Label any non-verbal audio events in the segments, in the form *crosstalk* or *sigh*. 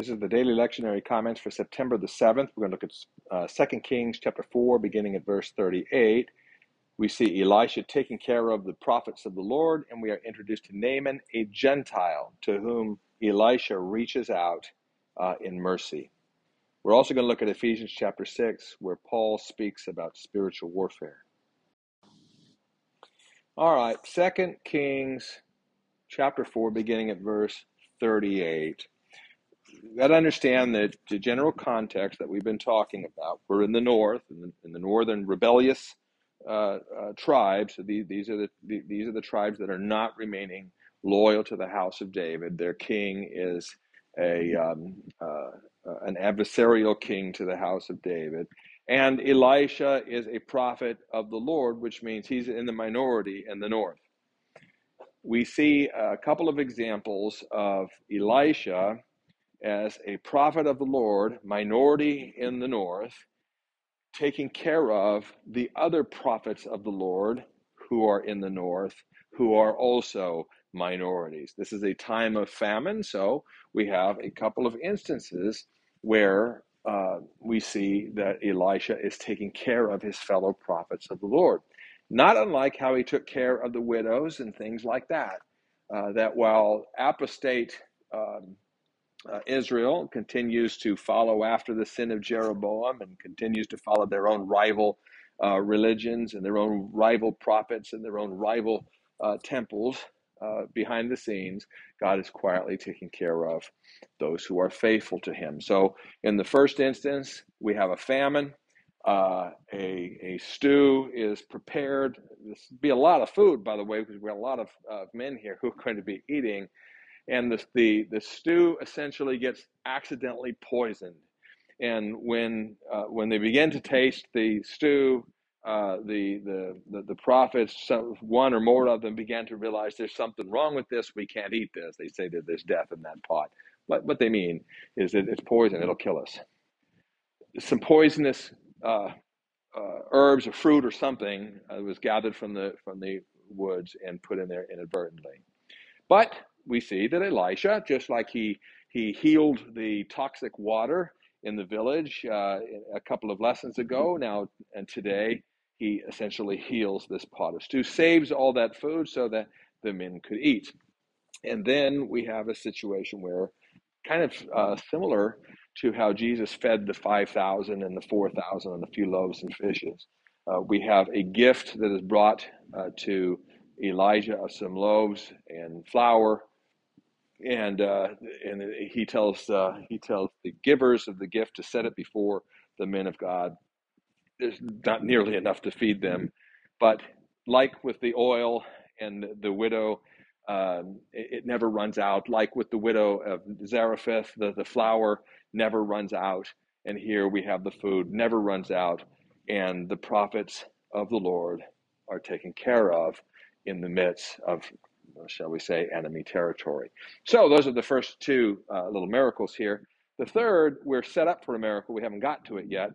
This is the daily lectionary comments for September the 7th. We're going to look at uh, 2 Kings chapter 4, beginning at verse 38. We see Elisha taking care of the prophets of the Lord, and we are introduced to Naaman, a Gentile, to whom Elisha reaches out uh, in mercy. We're also going to look at Ephesians chapter 6, where Paul speaks about spiritual warfare. All right, 2 Kings chapter 4, beginning at verse 38 you got to understand that the general context that we've been talking about. We're in the north, in the, in the northern rebellious uh, uh, tribes. So these, these are the, the, these are the tribes that are not remaining loyal to the house of David. Their king is a um, uh, uh an adversarial king to the house of David. And Elisha is a prophet of the Lord, which means he's in the minority in the north. We see a couple of examples of Elisha as a prophet of the Lord, minority in the north, taking care of the other prophets of the Lord who are in the north, who are also minorities. This is a time of famine, so we have a couple of instances where uh, we see that Elisha is taking care of his fellow prophets of the Lord. Not unlike how he took care of the widows and things like that. Uh, that while apostate um, uh, Israel continues to follow after the sin of Jeroboam and continues to follow their own rival uh, religions and their own rival prophets and their own rival uh, temples uh, behind the scenes, God is quietly taking care of those who are faithful to Him. So, in the first instance, we have a famine. Uh, a, a stew is prepared. This be a lot of food, by the way, because we have a lot of men here who are going to be eating and the, the, the stew essentially gets accidentally poisoned. And when, uh, when they begin to taste the stew, uh, the, the, the, the prophets, some, one or more of them began to realize there's something wrong with this. We can't eat this. They say that there's death in that pot. What, what they mean is that it's poison, it'll kill us. Some poisonous uh, uh, herbs or fruit or something uh, was gathered from the, from the woods and put in there inadvertently. But we see that Elisha, just like he he healed the toxic water in the village uh, a couple of lessons ago, now and today he essentially heals this pot of stew, saves all that food so that the men could eat. And then we have a situation where, kind of uh, similar to how Jesus fed the 5,000 and the 4,000 and a few loaves and fishes, uh, we have a gift that is brought uh, to Elijah of some loaves and flour and uh, and he tells uh, he tells the givers of the gift to set it before the men of God. There's not nearly enough to feed them, but like with the oil and the widow, um, it, it, never runs out. Like with the widow of Zarephath, the, the flour never runs out. And here we have the food never runs out, and the prophets of the Lord are taken care of in the midst of shall we say, enemy territory. So those are the first two uh, little miracles here. The third, we're set up for a miracle. We haven't got to it yet,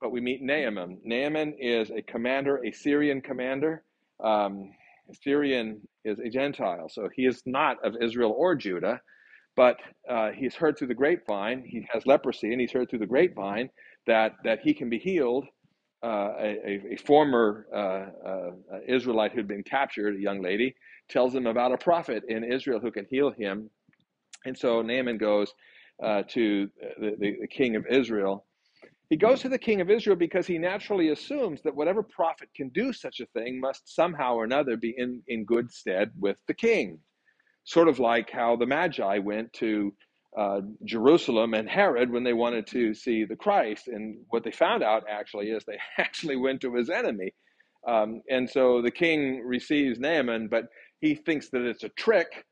but we meet Naaman. Naaman is a commander, a Syrian commander. Um, Syrian is a Gentile, so he is not of Israel or Judah, but uh, he's heard through the grapevine. He has leprosy, and he's heard through the grapevine that that he can be healed. Uh, a, a, former uh, uh, Israelite who'd been captured, a young lady, tells him about a prophet in Israel who can heal him. And so Naaman goes uh, to the, the, the king of Israel. He goes to the king of Israel because he naturally assumes that whatever prophet can do such a thing must somehow or another be in, in good stead with the king. Sort of like how the Magi went to uh, Jerusalem and Herod when they wanted to see the Christ. And what they found out actually is they *laughs* actually went to his enemy. Um, and so the king receives Naaman, but he thinks that it's a trick,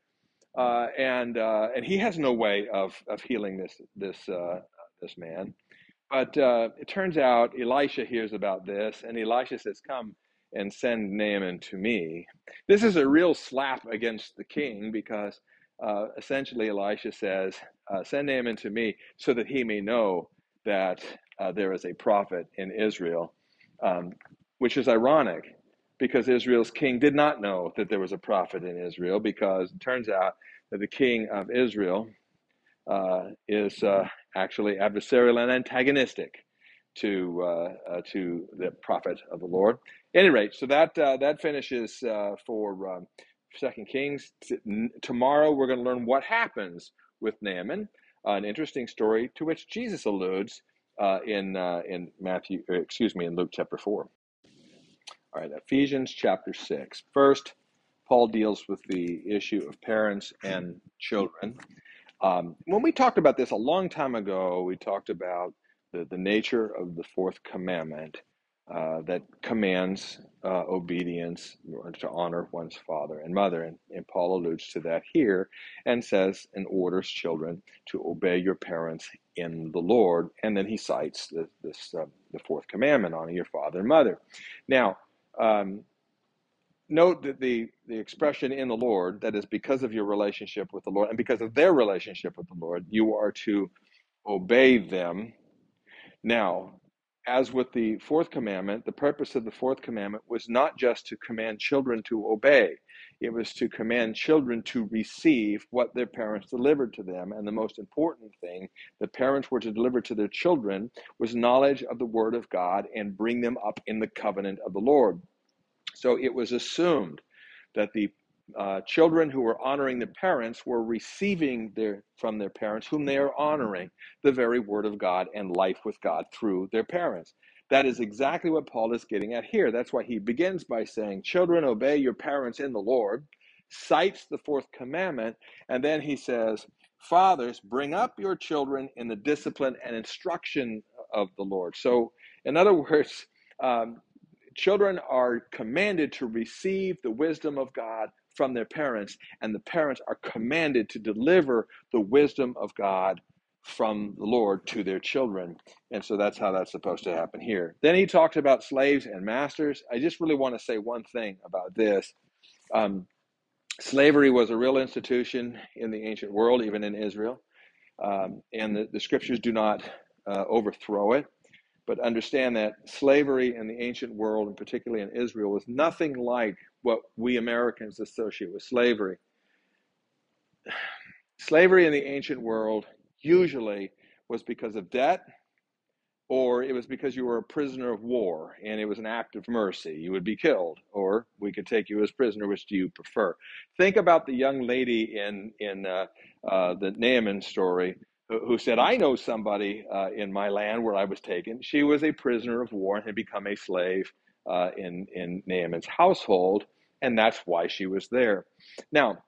uh, and uh, and he has no way of of healing this this uh, this man. But uh, it turns out Elisha hears about this, and Elisha says, "Come and send Naaman to me." This is a real slap against the king because uh, essentially Elisha says, uh, "Send Naaman to me so that he may know that there is a prophet in Israel," um, which is ironic because Israel's king did not know that there was a prophet in Israel, because it turns out that the king of Israel, uh, uh, is uh, actually adversarial and antagonistic to uh, uh, to the prophet of the Lord. At any rate, so that uh, that finishes uh, for um, Second Kings. Tomorrow we're going to learn what happens with Naaman, uh, an interesting story to which Jesus alludes uh, in uh, in Matthew, uh, excuse me, in Luke chapter four. All right, Ephesians chapter six. First, Paul deals with the issue of parents and children. Um, when we talked about this a long time ago, we talked about the, the nature of the fourth commandment uh, that commands uh, obedience to honor one's father and mother. And, and Paul alludes to that here and says and orders children to obey your parents in the Lord. And then he cites the, this uh, the fourth commandment, honor your father and mother. Now, um, note that the, the expression in the Lord, that is because of your relationship with the Lord and because of their relationship with the Lord, you are to obey them. Now, as with the fourth commandment, the purpose of the fourth commandment was not just to command children to obey, it was to command children to receive what their parents delivered to them. And the most important thing the parents were to deliver to their children was knowledge of the Word of God and bring them up in the covenant of the Lord. So it was assumed that the uh, children who were honoring the parents were receiving their from their parents, whom they are honoring, the very word of God and life with God through their parents. That is exactly what Paul is getting at here. That's why he begins by saying, Children, obey your parents in the Lord, cites the fourth commandment, and then he says, Fathers, bring up your children in the discipline and instruction of the Lord. So, in other *laughs* words, um, children are commanded to receive the wisdom of God from their parents, and the parents are commanded to deliver the wisdom of God from the Lord to their children. And so that's how that's supposed to happen here. Then he talks about slaves and masters. I just really want to say one thing about this. Um, slavery was a real institution in the ancient world, even in Israel. Um, and the, the scriptures do not uh, overthrow it. But understand that slavery in the ancient world, and particularly in Israel, was nothing like what we Americans associate with slavery. Slavery in the ancient world usually was because of debt or it was because you were a prisoner of war and it was an act of mercy. You would be killed, or we could take you as prisoner. Which do you prefer? Think about the young lady in in uh, uh, the Naaman story who, said, "I know somebody uh, in my land where I was taken. She was a prisoner of war and had become a slave uh, in in Naaman's household, and that's why she was there." Now,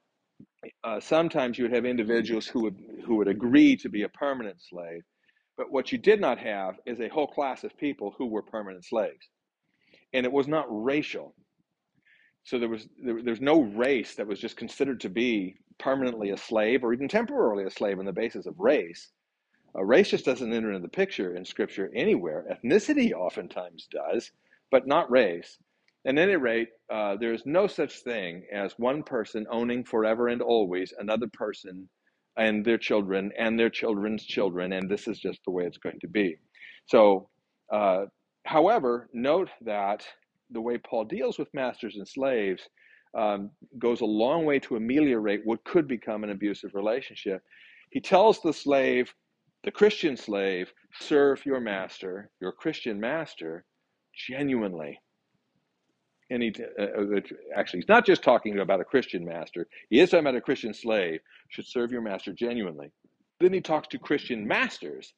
uh, sometimes you would have individuals who would who would agree to be a permanent slave, but what you did not have is a whole class of people who were permanent slaves, and it was not racial. So there was there, there's no race that was just considered to be permanently a slave or even temporarily a slave on the basis of race. Race just doesn't enter into the picture in Scripture anywhere. Ethnicity oftentimes does, but not race. At any rate, uh, there is no such thing as one person owning forever and always another person and their children and their children's children, and this is just the way it's going to be. So, uh, however, note that the way Paul deals with masters and slaves um, goes a long way to ameliorate what could become an abusive relationship. He tells the slave, the Christian slave, serve your master, your Christian master, genuinely and he uh, uh, actually he's not just talking about a Christian master. He is talking about a Christian slave should serve your master genuinely. Then he talks to Christian masters,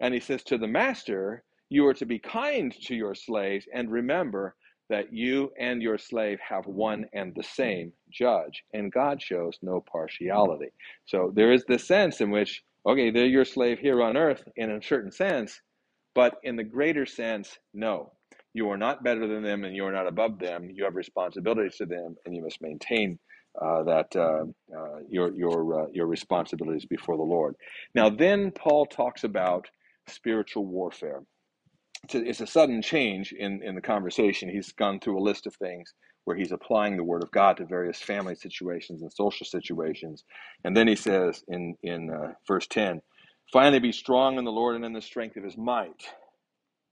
and he says to the master, "You are to be kind to your slaves, and remember that you and your slave have one and the same judge, and God shows no partiality." So there is this sense in which, okay, they're your slave here on earth in a certain sense, but in the greater sense, no you are not better than them and you are not above them. You have responsibilities to them, and you must maintain uh, that uh, uh, your your uh, your responsibilities before the Lord. Now, then Paul talks about spiritual warfare. It's a, it's a sudden change in in the conversation. He's gone through a list of things where he's applying the word of God to various family situations and social situations, and then he says in in uh, verse ten, "Finally, be strong in the Lord and in the strength of His might."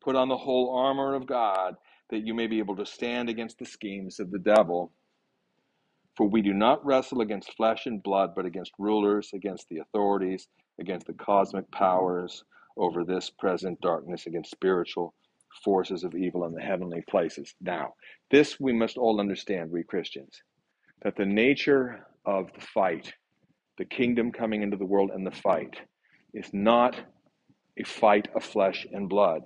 Put on the whole armor of God that you may be able to stand against the schemes of the devil. For we do not wrestle against flesh and blood, but against rulers, against the authorities, against the cosmic powers over this present darkness, against spiritual forces of evil in the heavenly places. Now, this we must all understand, we Christians, that the nature of the fight, the kingdom coming into the world and the fight, is not a fight of flesh and blood.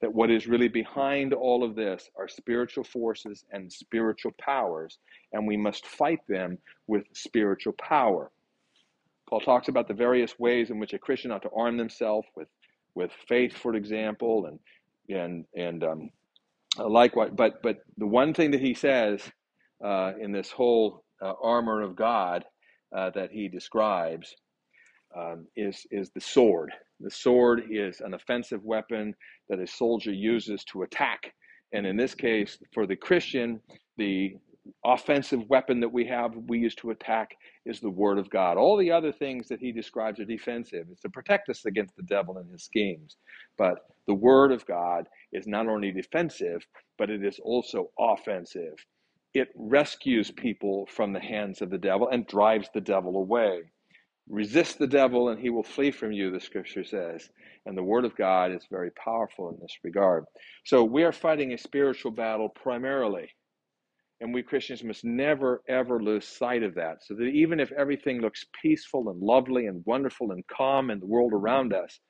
That what is really behind all of this are spiritual forces and spiritual powers, and we must fight them with spiritual power. Paul talks about the various ways in which a Christian ought to arm themselves with, with faith, for example, and and and um, likewise. But but the one thing that he says uh, in this whole uh, armor of God uh, that he describes um, is is the sword. The sword is an offensive weapon that a soldier uses to attack, and in this case, for the Christian, the offensive weapon that we have we use to attack is the word of god. All the other things that he describes are defensive. It's to protect us against the devil and his schemes. But the word of god is not only defensive but it is also offensive. It rescues people from the hands of the devil and drives the devil away. Resist the devil and he will flee from you the scripture says. And the word of god is very powerful in this regard. So we are fighting a spiritual battle primarily and we Christians must never, ever lose sight of that. So that even if everything looks peaceful and lovely and wonderful and calm in the world around us,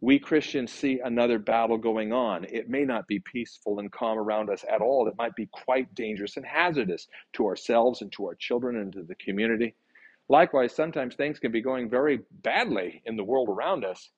we Christians see another battle going on. It may not be peaceful and calm around us at all. It might be quite dangerous and hazardous to ourselves and to our children and to the community. Likewise, sometimes things can be going very badly in the world around us,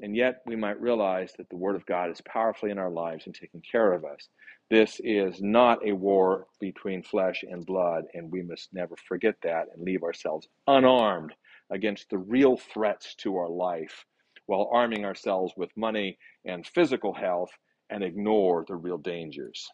and yet we might realize that the Word of God is powerfully in our lives and taking care of us. This is not a war between flesh and blood, and we must never forget that and leave ourselves unarmed against the real threats to our life while arming ourselves with money and physical health and ignore the real dangers.